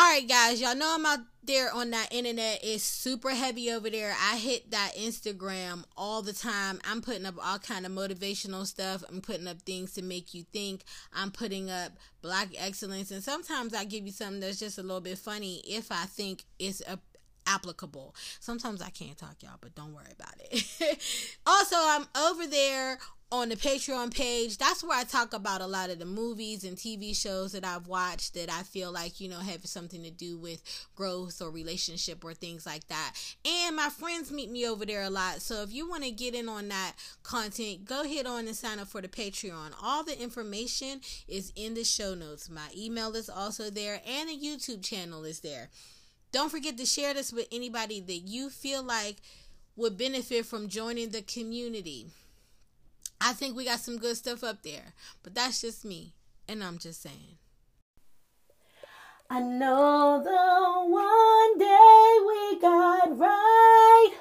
All right, guys, y'all know I'm out there on that internet. It's super heavy over there. I hit that Instagram all the time. I'm putting up all kind of motivational stuff. I'm putting up things to make you think. I'm putting up black excellence, and sometimes I give you something that's just a little bit funny if I think it's a applicable. Sometimes I can't talk, y'all, but don't worry about it. also, I'm over there on the Patreon page. That's where I talk about a lot of the movies and TV shows that I've watched that I feel like, you know, have something to do with growth or relationship or things like that. And my friends meet me over there a lot. So if you want to get in on that content, go ahead on and sign up for the Patreon. All the information is in the show notes. My email is also there and the YouTube channel is there. Don't forget to share this with anybody that you feel like would benefit from joining the community. I think we got some good stuff up there, but that's just me, and I'm just saying. I know the one day we got right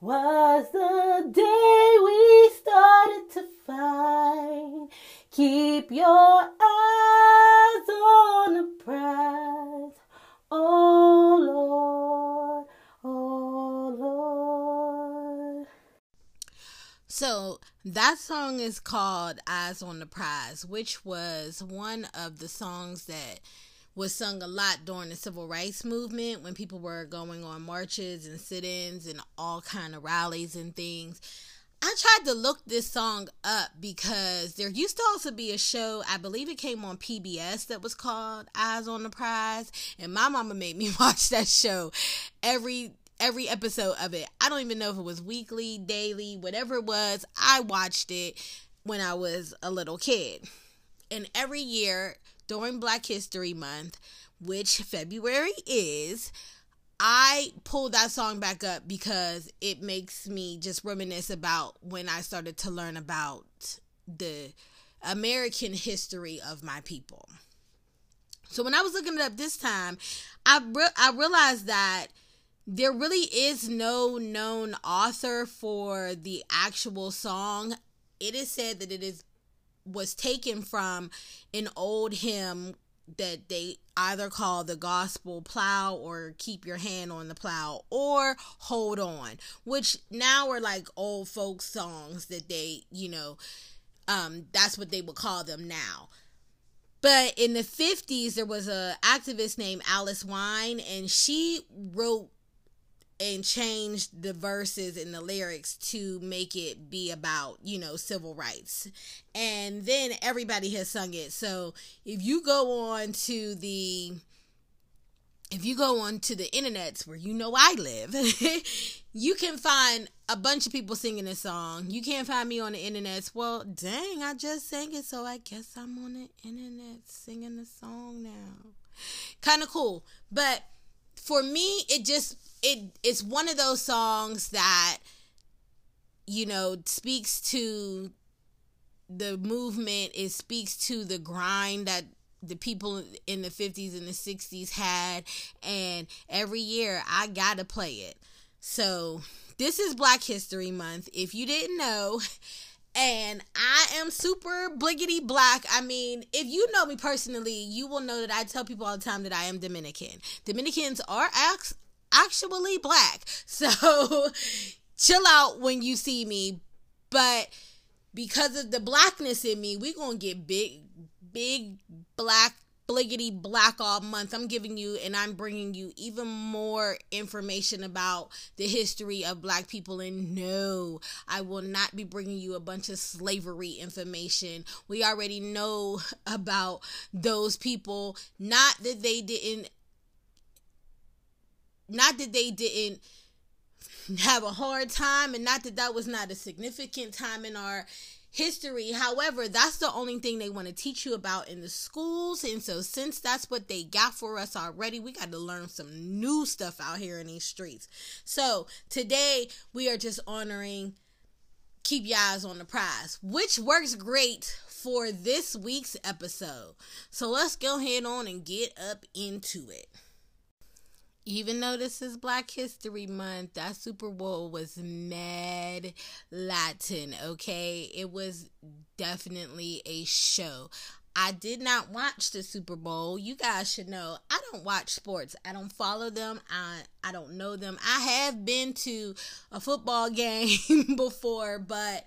was the day we started to fight. Keep your eyes on the prize. Oh Lord, So that song is called Eyes on the Prize, which was one of the songs that was sung a lot during the civil rights movement when people were going on marches and sit-ins and all kind of rallies and things. I tried to look this song up because there used to also be a show, I believe it came on PBS that was called Eyes on the Prize, and my mama made me watch that show every every episode of it. I don't even know if it was weekly, daily, whatever it was. I watched it when I was a little kid. And every year during Black History Month, which February is, I pull that song back up because it makes me just reminisce about when I started to learn about the American history of my people. So when I was looking it up this time, I re- I realized that there really is no known author for the actual song. It is said that it is was taken from an old hymn that they either call the gospel plow or keep your hand on the plow or hold on which now are like old folk songs that they you know um that's what they would call them now but in the 50s there was a activist named alice wine and she wrote and changed the verses and the lyrics to make it be about you know civil rights and then everybody has sung it so if you go on to the if you go on to the internets where you know I live, you can find a bunch of people singing this song. You can't find me on the internets. Well, dang, I just sang it, so I guess I'm on the internet singing the song now. Kind of cool. But for me, it just it it's one of those songs that you know speaks to the movement it speaks to the grind that the people in the 50s and the 60s had and every year I got to play it. So, this is Black History Month. If you didn't know, and I am super bliggity black. I mean, if you know me personally, you will know that I tell people all the time that I am Dominican. Dominicans are ex- actually black. So chill out when you see me. But because of the blackness in me, we're going to get big, big black bliggity black all month i'm giving you and i'm bringing you even more information about the history of black people and no i will not be bringing you a bunch of slavery information we already know about those people not that they didn't not that they didn't have a hard time and not that that was not a significant time in our history. However that's the only thing they want to teach you about in the schools and so since that's what they got for us already we got to learn some new stuff out here in these streets. So today we are just honoring keep your eyes on the prize which works great for this week's episode. So let's go ahead on and get up into it even though this is Black History Month, that Super Bowl was mad Latin, okay? It was definitely a show. I did not watch the Super Bowl. You guys should know I don't watch sports. I don't follow them. I I don't know them. I have been to a football game before, but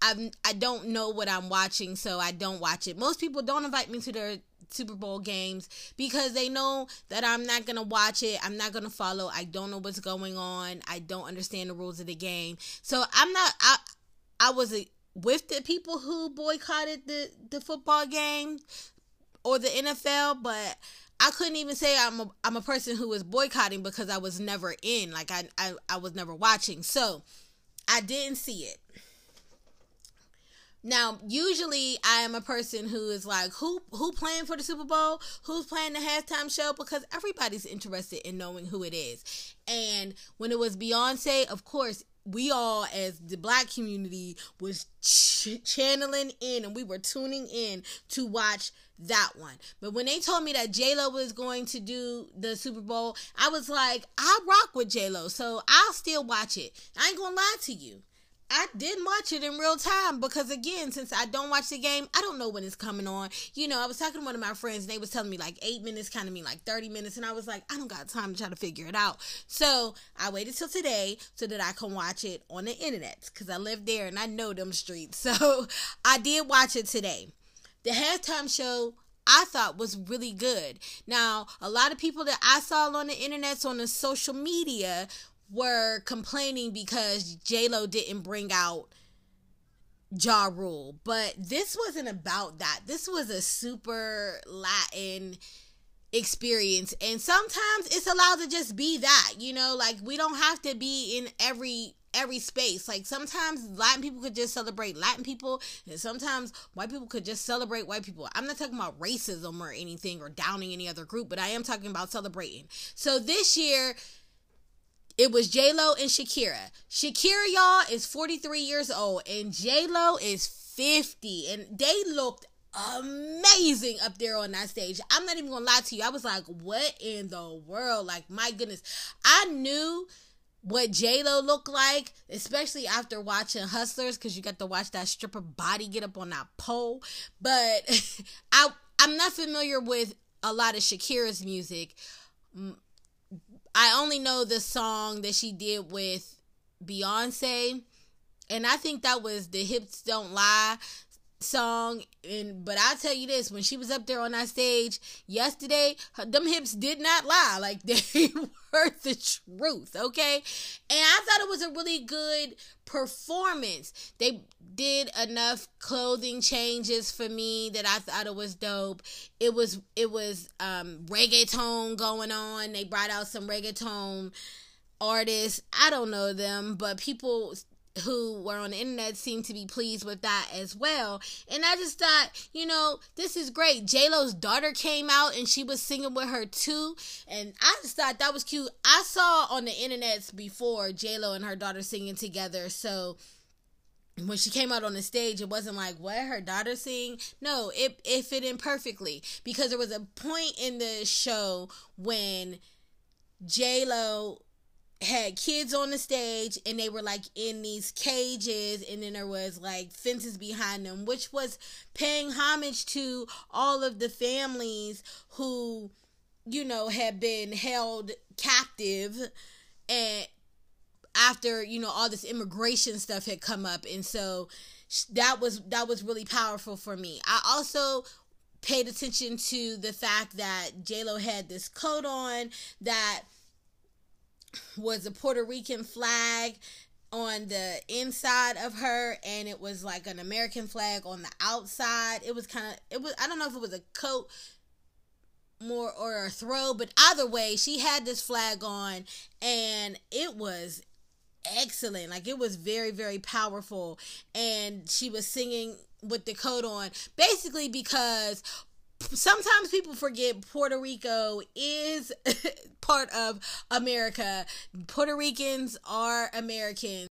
I'm I don't know what I'm watching, so I don't watch it. Most people don't invite me to their Super Bowl games because they know that I'm not going to watch it. I'm not going to follow. I don't know what's going on. I don't understand the rules of the game. So I'm not I I was with the people who boycotted the the football game or the NFL, but I couldn't even say I'm a I'm a person who was boycotting because I was never in. Like I I, I was never watching. So I didn't see it. Now, usually I am a person who is like, who who playing for the Super Bowl? Who's playing the halftime show? Because everybody's interested in knowing who it is. And when it was Beyonce, of course, we all as the black community was ch- channeling in and we were tuning in to watch that one. But when they told me that J Lo was going to do the Super Bowl, I was like, I rock with J Lo, so I'll still watch it. I ain't gonna lie to you. I didn't watch it in real time because again, since I don't watch the game, I don't know when it's coming on. You know, I was talking to one of my friends and they was telling me like eight minutes kind of mean like 30 minutes. And I was like, I don't got time to try to figure it out. So I waited till today so that I can watch it on the internet because I live there and I know them streets. So I did watch it today. The halftime show I thought was really good. Now, a lot of people that I saw on the internet, on the social media, were complaining because J Lo didn't bring out Ja Rule, but this wasn't about that. This was a super Latin experience, and sometimes it's allowed to just be that. You know, like we don't have to be in every every space. Like sometimes Latin people could just celebrate Latin people, and sometimes white people could just celebrate white people. I'm not talking about racism or anything or downing any other group, but I am talking about celebrating. So this year, it was J Lo and Shakira. Shakira, y'all, is 43 years old, and J Lo is 50, and they looked amazing up there on that stage. I'm not even gonna lie to you. I was like, what in the world? Like, my goodness. I knew what J Lo looked like, especially after watching Hustlers, because you got to watch that stripper body get up on that pole. But I I'm not familiar with a lot of Shakira's music. I only know the song that she did with Beyonce. And I think that was the Hips Don't Lie song and but i tell you this when she was up there on that stage yesterday her, them hips did not lie like they were the truth okay? And i thought it was a really good performance. They did enough clothing changes for me that i thought it was dope. It was it was um reggaeton going on. They brought out some reggaeton artists. I don't know them but people who were on the internet seemed to be pleased with that as well. And I just thought, you know, this is great. J Lo's daughter came out and she was singing with her too, and I just thought that was cute. I saw on the internet before J Lo and her daughter singing together, so when she came out on the stage, it wasn't like what her daughter sing. No, it it fit in perfectly because there was a point in the show when J Lo had kids on the stage and they were like in these cages and then there was like fences behind them which was paying homage to all of the families who you know had been held captive and after you know all this immigration stuff had come up and so that was that was really powerful for me. I also paid attention to the fact that j-lo had this coat on that was a Puerto Rican flag on the inside of her and it was like an American flag on the outside. It was kind of it was I don't know if it was a coat more or a throw, but either way, she had this flag on and it was excellent. Like it was very very powerful and she was singing with the coat on basically because sometimes people forget Puerto Rico is part of America. Puerto Ricans are Americans.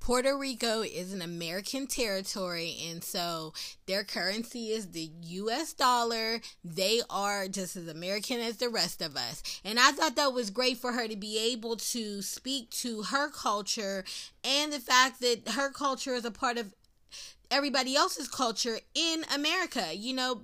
Puerto Rico is an American territory, and so their currency is the US dollar. They are just as American as the rest of us. And I thought that was great for her to be able to speak to her culture and the fact that her culture is a part of everybody else's culture in America. You know,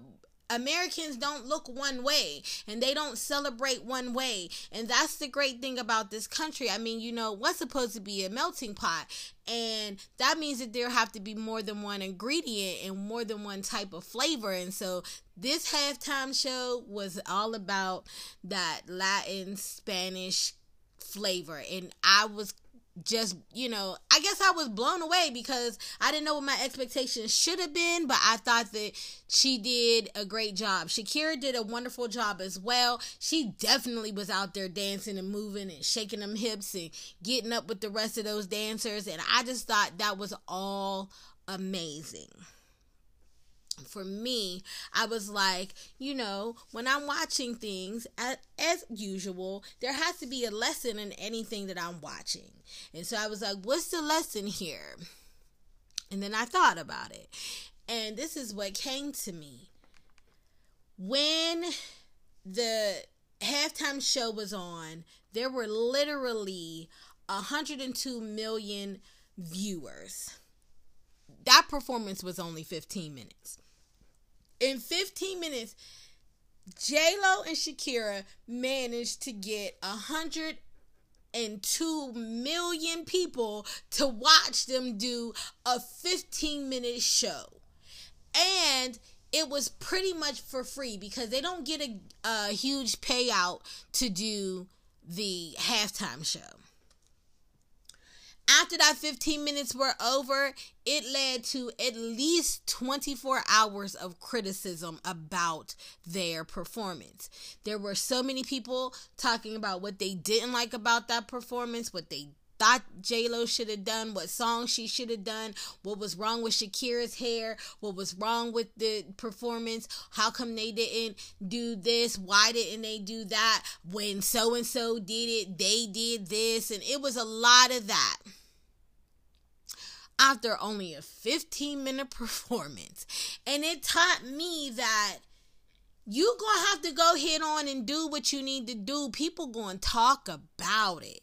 Americans don't look one way and they don't celebrate one way. And that's the great thing about this country. I mean, you know, what's supposed to be a melting pot. And that means that there have to be more than one ingredient and more than one type of flavor. And so this halftime show was all about that Latin Spanish flavor. And I was just you know i guess i was blown away because i didn't know what my expectations should have been but i thought that she did a great job. Shakira did a wonderful job as well. She definitely was out there dancing and moving and shaking them hips and getting up with the rest of those dancers and i just thought that was all amazing for me, I was like, you know, when I'm watching things, as, as, usual, there has to be a lesson in anything that I'm watching. And so I was like, what's the lesson here? And then I thought about it. And this is what came to me. When the halftime show was on, there were literally 102 million viewers. That performance was only 15 minutes in 15 minutes, J Lo and Shakira managed to get a hundred and two million people to watch them do a 15 minute show. And it was pretty much for free because they don't get a, a huge payout to do the halftime show. After that 15 minutes were over, it led to at least 24 hours of criticism about their performance. There were so many people talking about what they didn't like about that performance, what they thought J Lo should have done, what song she should have done, what was wrong with Shakira's hair, what was wrong with the performance, how come they didn't do this, why didn't they do that, when so and so did it, they did this, and it was a lot of that after only a 15 minute performance. And it taught me that you gonna have to go head on and do what you need to do. People gonna talk about it.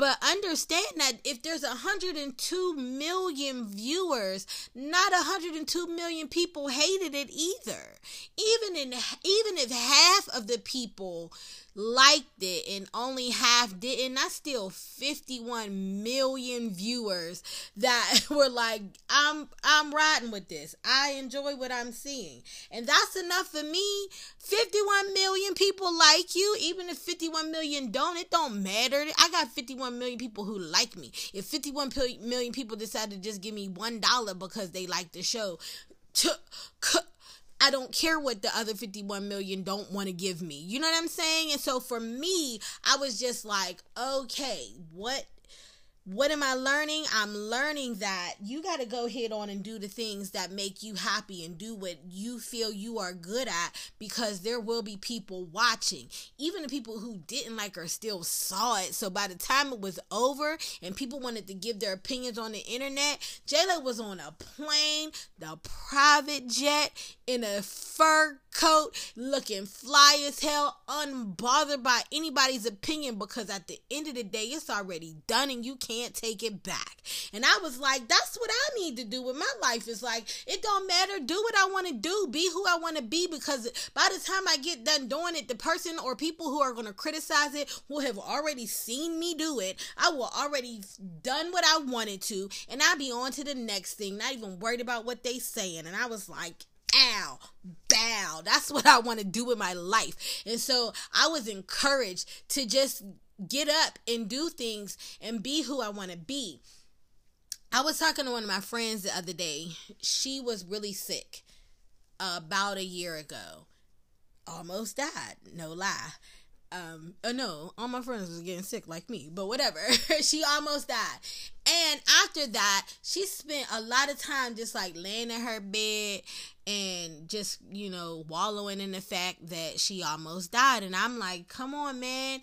But understand that if there's 102 million viewers, not 102 million people hated it either. Even in even if half of the people liked it and only half didn't, that's still 51 million viewers that were like, I'm I'm riding with this. I enjoy what I'm seeing. And that's enough for me. 51 million people like you, even if 51 million don't, it don't matter. I got 51 million people who like me. If 51 million people decide to just give me one dollar because they like the show, I don't care what the other 51 million don't want to give me. You know what I'm saying? And so for me, I was just like, okay, what what am I learning? I'm learning that you got to go head on and do the things that make you happy and do what you feel you are good at because there will be people watching. Even the people who didn't like her still saw it. So by the time it was over and people wanted to give their opinions on the internet, Lo was on a plane, the private jet, in a fur coat, looking fly as hell, unbothered by anybody's opinion because at the end of the day, it's already done and you can't take it back. And I was like, that's what I need to do with my life. It's like, it don't matter. Do what I want to do, be who I want to be because by the time I get done doing it, the person or people who are going to criticize it will have already seen me do it. I will already done what I wanted to, and I'll be on to the next thing, not even worried about what they saying. And I was like, ow, bow. That's what I want to do with my life. And so I was encouraged to just get up and do things and be who I want to be. I was talking to one of my friends the other day. She was really sick about a year ago. Almost died, no lie um uh, no all my friends was getting sick like me but whatever. She almost died. And after that she spent a lot of time just like laying in her bed and just you know wallowing in the fact that she almost died. And i'm like come on man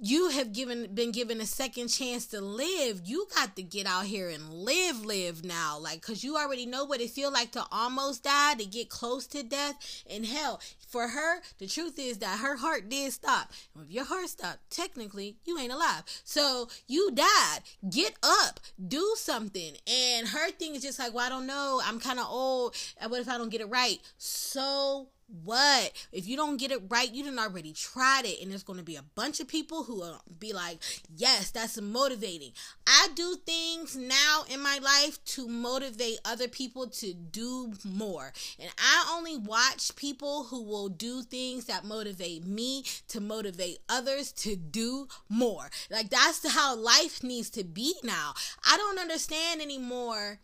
you have given been given a second chance to live. You got to get out here and live, live now. Like, cause you already know what it feel like to almost die, to get close to death. And hell, for her, the truth is that her heart did stop. And if your heart stopped, technically, you ain't alive. So you died. Get up. Do something. And her thing is just like, well, I don't know. I'm kind of old. What if I don't get it right? So what? If you don't get it right you didn't already tried it and there's going to be a bunch of people who will be like yes that's motivating. I do things now in my life to motivate other people to do more. And i only watch people who will do things that motivate me to motivate others to do more. Like that's how life needs to be now. I don't understand anymore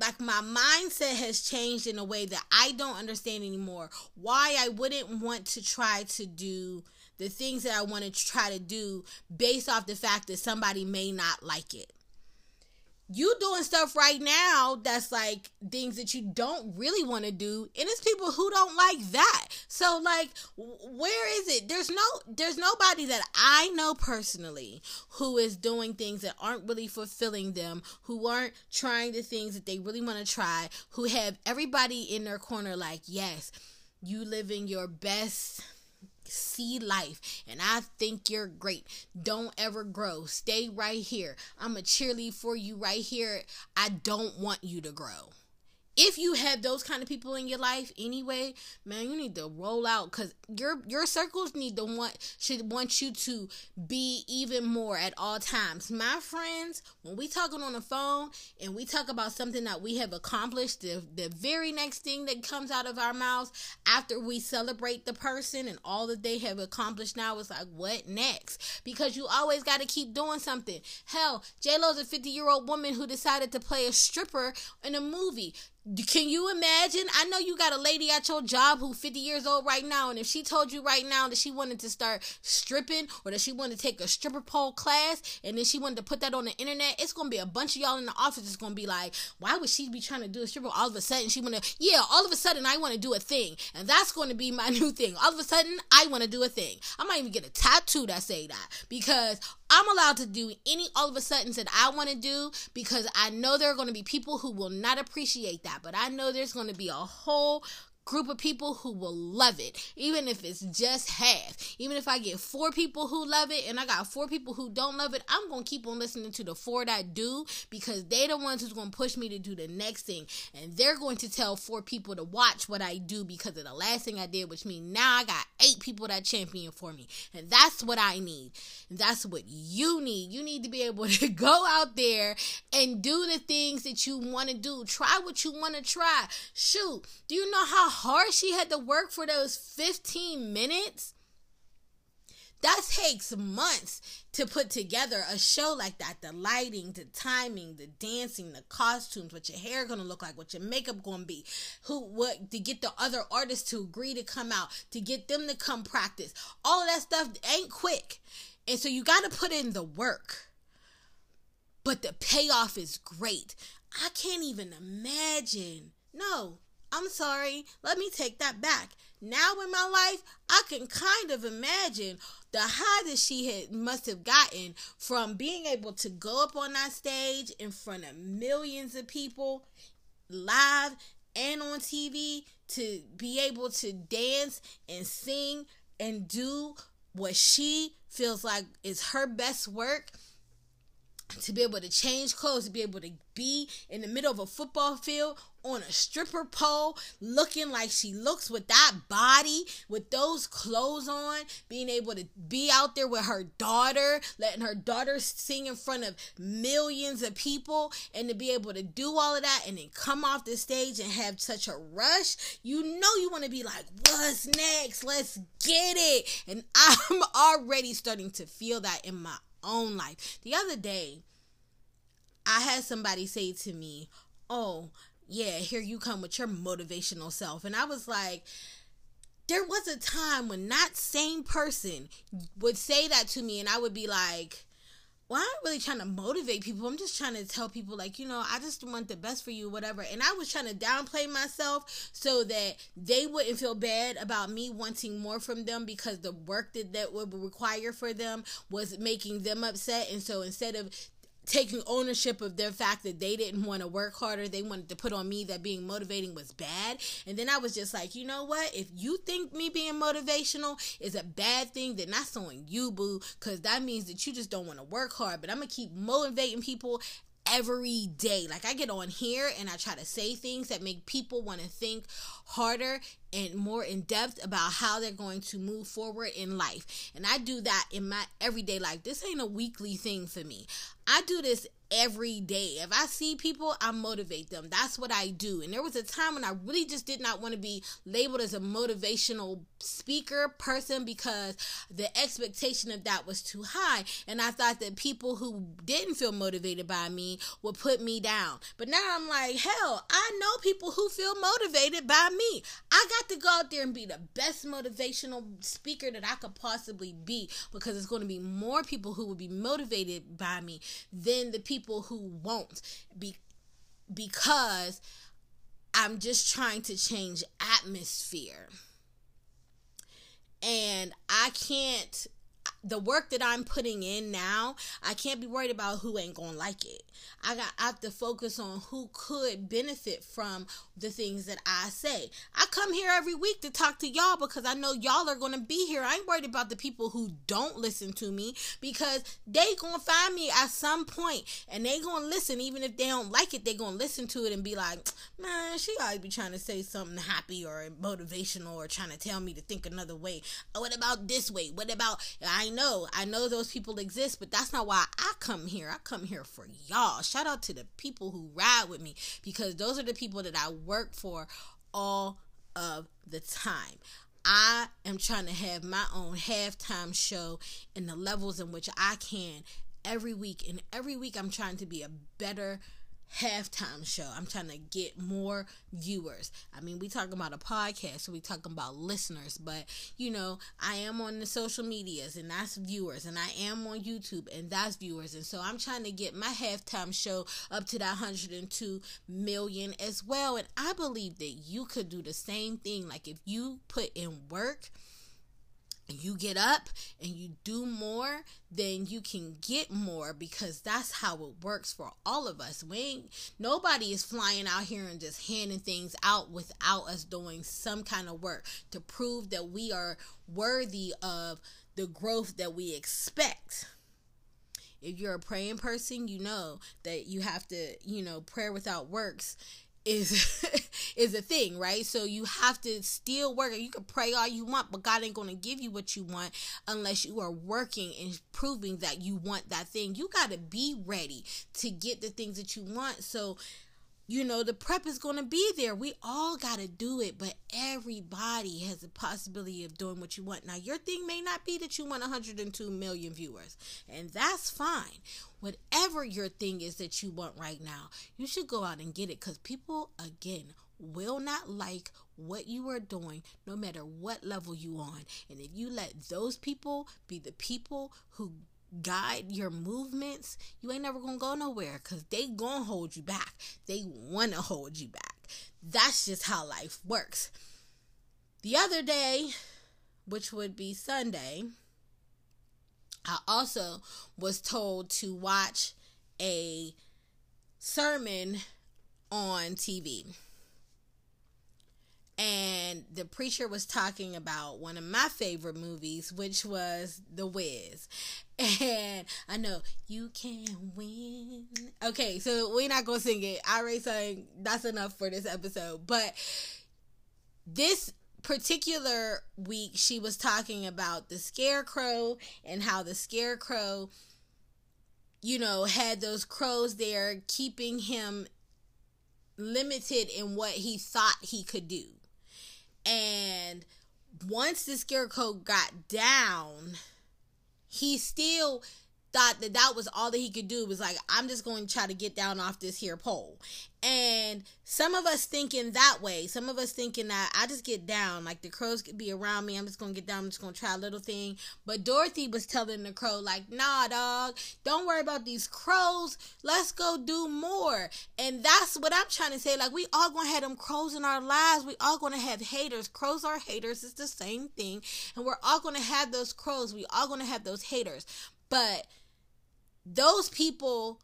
like my mindset has changed in a way that I don't understand anymore. Why I wouldn't want to try to do the things that I want to try to do based off the fact that somebody may not like it you doing stuff right now that's like things that you don't really want to do and it's people who don't like that. So like where is it? There's no there's nobody that i know personally who is doing things that aren't really fulfilling them who aren't trying the things that they really want to try who have everybody in their corner like yes you living your best see life and I think you're great. Don't ever grow. Stay right here. I'm a cheerleader for you right here. I don't want you to grow if you have those kind of people in your life anyway, man, you need to roll out because your your circles need to want should want you to be even more at all times. My friends, when we talking on the phone and we talk about something that we have accomplished, the the very next thing that comes out of our mouths after we celebrate the person and all that they have accomplished now is like, what next? Because you always got to keep doing something. Hell, J Lo's a fifty year old woman who decided to play a stripper in a movie. Can you imagine? I know you got a lady at your job who 50 years old right now, and if she told you right now that she wanted to start stripping or that she wanted to take a stripper pole class and then she wanted to put that on the internet, it's gonna be a bunch of y'all in the office that's gonna be like, why would she be trying to do a stripper? All of a sudden, she wanna, yeah, all of a sudden, I wanna do a thing, and that's gonna be my new thing. All of a sudden, I wanna do a thing. I might even get a tattoo that say that because I'm allowed to do any all of a sudden that I want to do because I know there are going to be people who will not appreciate that. But I know there's going to be a whole group of people who will love it, even if it's just half. Even if I get four people who love it and I got four people who don't love it, I'm gonna keep on listening to the four that do because they the ones who's gonna push me to do the next thing, and they're going to tell four people to watch what I do because of the last thing I did, which means now I got eight people that champion for me, and that's what I need. And that's what you need. You need to be able to go out there and do the things that you want to do. Try what you want to try. Shoot, do you know how hard she had to work for those 15 minutes? That takes months to put together a show like that. The lighting, the timing, the dancing, the costumes, what your hair gonna look like, what your makeup gonna be, who what to get the other artists to agree to come out, to get them to come practice. All of that stuff ain't quick. And so you gotta put in the work. But the payoff is great. I can't even imagine. No, I'm sorry. Let me take that back. Now in my life, I can kind of imagine the high that she had must have gotten from being able to go up on that stage in front of millions of people live and on TV to be able to dance and sing and do what she feels like is her best work to be able to change clothes, to be able to be in the middle of a football field on a stripper pole, looking like she looks with that body, with those clothes on, being able to be out there with her daughter, letting her daughter sing in front of millions of people, and to be able to do all of that and then come off the stage and have such a rush, you know you want to be like, what's next? Let's get it. And I'm already starting to feel that in my own life. The other day, I had somebody say to me, Oh, yeah, here you come with your motivational self. And I was like, there was a time when that same person would say that to me, and I would be like, well, I'm not really trying to motivate people. I'm just trying to tell people, like, you know, I just want the best for you, whatever. And I was trying to downplay myself so that they wouldn't feel bad about me wanting more from them because the work that that would require for them was making them upset. And so instead of taking ownership of their fact that they didn't want to work harder. They wanted to put on me that being motivating was bad. And then I was just like, you know what? If you think me being motivational is a bad thing, then that's on you, boo, because that means that you just don't want to work hard. But I'm going to keep motivating people every day. Like I get on here and I try to say things that make people want to think harder and more in depth about how they're going to move forward in life. And I do that in my everyday life. This ain't a weekly thing for me. I do this every day. If I see people, I motivate them. That's what I do. And there was a time when I really just did not want to be labeled as a motivational speaker person because the expectation of that was too high. And I thought that people who didn't feel motivated by me would put me down. But now I'm like, hell, I know people who feel motivated by me. I got to go out there and be the best motivational speaker that I could possibly be because it's going to be more people who will be motivated by me than the people people who won't be because I'm just trying to change atmosphere. And I can't the work that I'm putting in now, I can't be worried about who ain't gonna like it. I got I have to focus on who could benefit from the things that I say. I come here every week to talk to y'all because I know y'all are gonna be here. I ain't worried about the people who don't listen to me because they gonna find me at some point and they gonna listen even if they don't like it. They gonna listen to it and be like, man, she always be trying to say something happy or motivational or trying to tell me to think another way. Oh, what about this way? What about I know, I know those people exist, but that's not why I come here. I come here for y'all. Shout out to the people who ride with me because those are the people that I work for all of the time. I am trying to have my own halftime show in the levels in which I can every week. And every week I'm trying to be a better halftime show. I'm trying to get more viewers. I mean, we talking about a podcast, so we talking about listeners, but you know, I am on the social medias and that's viewers, and I am on YouTube and that's viewers, and so I'm trying to get my halftime show up to that 102 million as well. And I believe that you could do the same thing. Like if you put in work you get up and you do more, then you can get more because that's how it works for all of us. We ain't, nobody is flying out here and just handing things out without us doing some kind of work to prove that we are worthy of the growth that we expect. If you're a praying person, you know that you have to, you know, prayer without works is is a thing, right? So you have to still work. You can pray all you want, but God ain't gonna give you what you want unless you are working and proving that you want that thing. You gotta be ready to get the things that you want. So you know the prep is going to be there we all got to do it but everybody has the possibility of doing what you want now your thing may not be that you want 102 million viewers and that's fine whatever your thing is that you want right now you should go out and get it because people again will not like what you are doing no matter what level you on and if you let those people be the people who guide your movements, you ain't never gonna go nowhere because they gonna hold you back. They wanna hold you back. That's just how life works. The other day, which would be Sunday, I also was told to watch a sermon on TV and the preacher was talking about one of my favorite movies, which was The Wiz. And I know you can win. Okay, so we're not gonna sing it. I already sang that's enough for this episode. But this particular week, she was talking about the scarecrow and how the scarecrow, you know, had those crows there keeping him limited in what he thought he could do and once the scarecrow got down, he still thought that that was all that he could do was like i'm just going to try to get down off this here pole. And some of us thinking that way. Some of us thinking that i just get down. Like the crows could be around me. I'm just going to get down. I'm just going to try a little thing. But dorothy was telling the crow like nah dog. Don't worry about these crows. Let's go do more. And that's what i'm trying to say. Like we all going to have them crows in our lives. We all going to have haters. Crows are haters. It's the same thing. And we're all going to have those crows. We all going to have those haters. But those people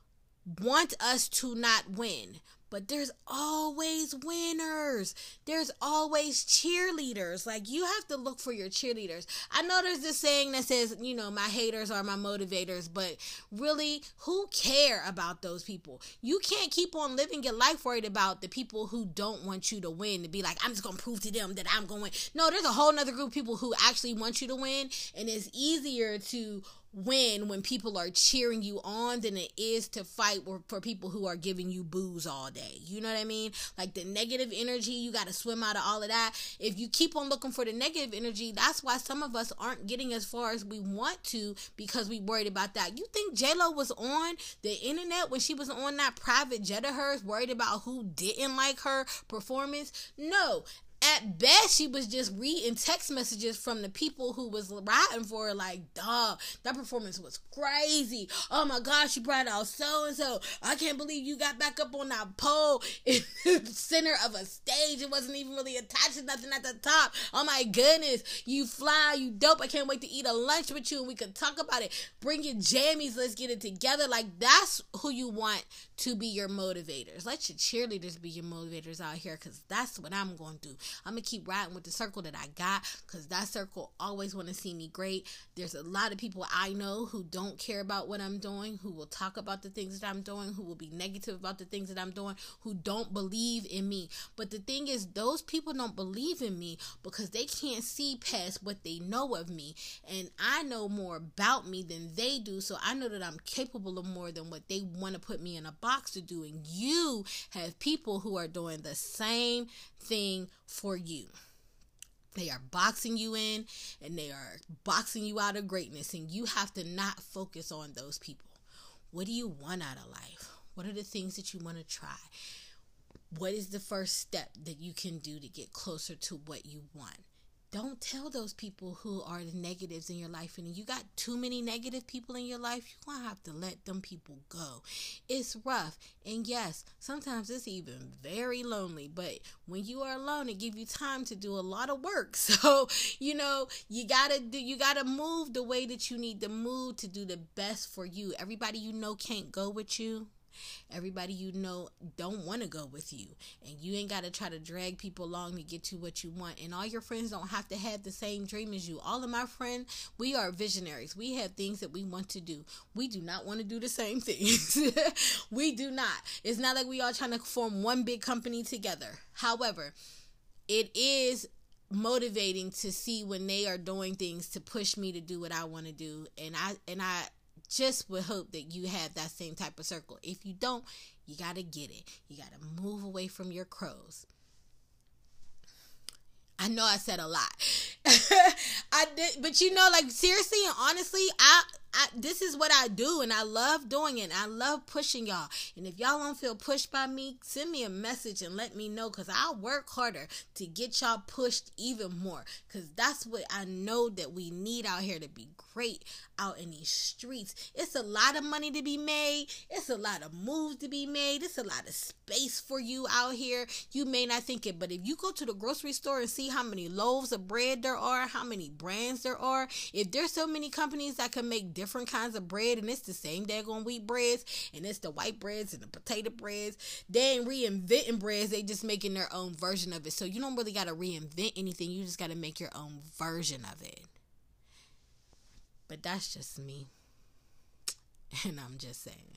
want us to not win. But there's always winners. There's always cheerleaders. Like you have to look for your cheerleaders. I know there's this saying that says, you know, my haters are my motivators, but really, who care about those people? You can't keep on living your life worried about the people who don't want you to win to be like, I'm just gonna prove to them that I'm going. No, there's a whole nother group of people who actually want you to win, and it's easier to win when people are cheering you on than it is to fight for people who are giving you boos all day. You know what I mean? Like the negative energy, you got to swim out of all of that. If you keep on looking for the negative energy, that's why some of us aren't getting as far as we want to because we worried about that. You think J-Lo was on the internet when she was on that private jet of hers worried about who didn't like her performance? No at best she was just reading text messages from the people who was riding for her like dog that performance was crazy. Oh my gosh she brought out so and so i can't believe you got back up on that pole in the center of a stage. It wasn't even really attached to nothing at the top. Oh my goodness you fly you dope. I can't wait to eat a lunch with you and we can talk about it. Bring your jammies. Let's get it together. Like that's who you want to be your motivators. Let your cheerleaders be your motivators out here because that's what i'm going to do I'm gonna keep riding with the circle that I got because that circle always want to see me great. There's a lot of people I know who don't care about what I'm doing, who will talk about the things that I'm doing, who will be negative about the things that I'm doing, who don't believe in me. But the thing is, those people don't believe in me because they can't see past what they know of me. And I know more about me than they do. So I know that I'm capable of more than what they want to put me in a box to do. And you have people who are doing the same thing for you. They are boxing you in and they are boxing you out of greatness, and you have to not focus on those people. What do you want out of life? What are the things that you want to try? What is the first step that you can do to get closer to what you want? Don't tell those people who are the negatives in your life. And you got too many negative people in your life you're gonna have to let them people go. It's rough. And yes sometimes it's even very lonely. But when you are alone it gives you time to do a lot of work. So you know you gotta do you gotta move the way that you need to move to do the best for you. Everybody you know can't go with you Everybody you know don't want to go with you. And you ain't got to try to drag people along to get to what you want. And all your friends don't have to have the same dream as you. All of my friends, we are visionaries. We have things that we want to do. We do not want to do the same things. we do not. It's not like we all trying to form one big company together. However, it is motivating to see when they are doing things to push me to do what I want to do and I and I just would hope that you have that same type of circle. If you don't, you got to get it. You got to move away from your crows. I know I said a lot. I did, but you know, like seriously and honestly, I I, this is what I do, and I love doing it. I love pushing y'all. And if y'all don't feel pushed by me, send me a message and let me know because I'll work harder to get y'all pushed even more because that's what I know that we need out here to be great out in these streets. It's a lot of money to be made, it's a lot of moves to be made, it's a lot of space for you out here. You may not think it, but if you go to the grocery store and see how many loaves of bread there are, how many brands there are, if there's so many companies that can make different kinds of bread, and it's the same daggone wheat breads, and it's the white breads and the potato breads. They ain't reinventing breads, they just making their own version of it. So you don't really gotta reinvent anything, you just gotta make your own version of it. But that's just me. And I'm just saying.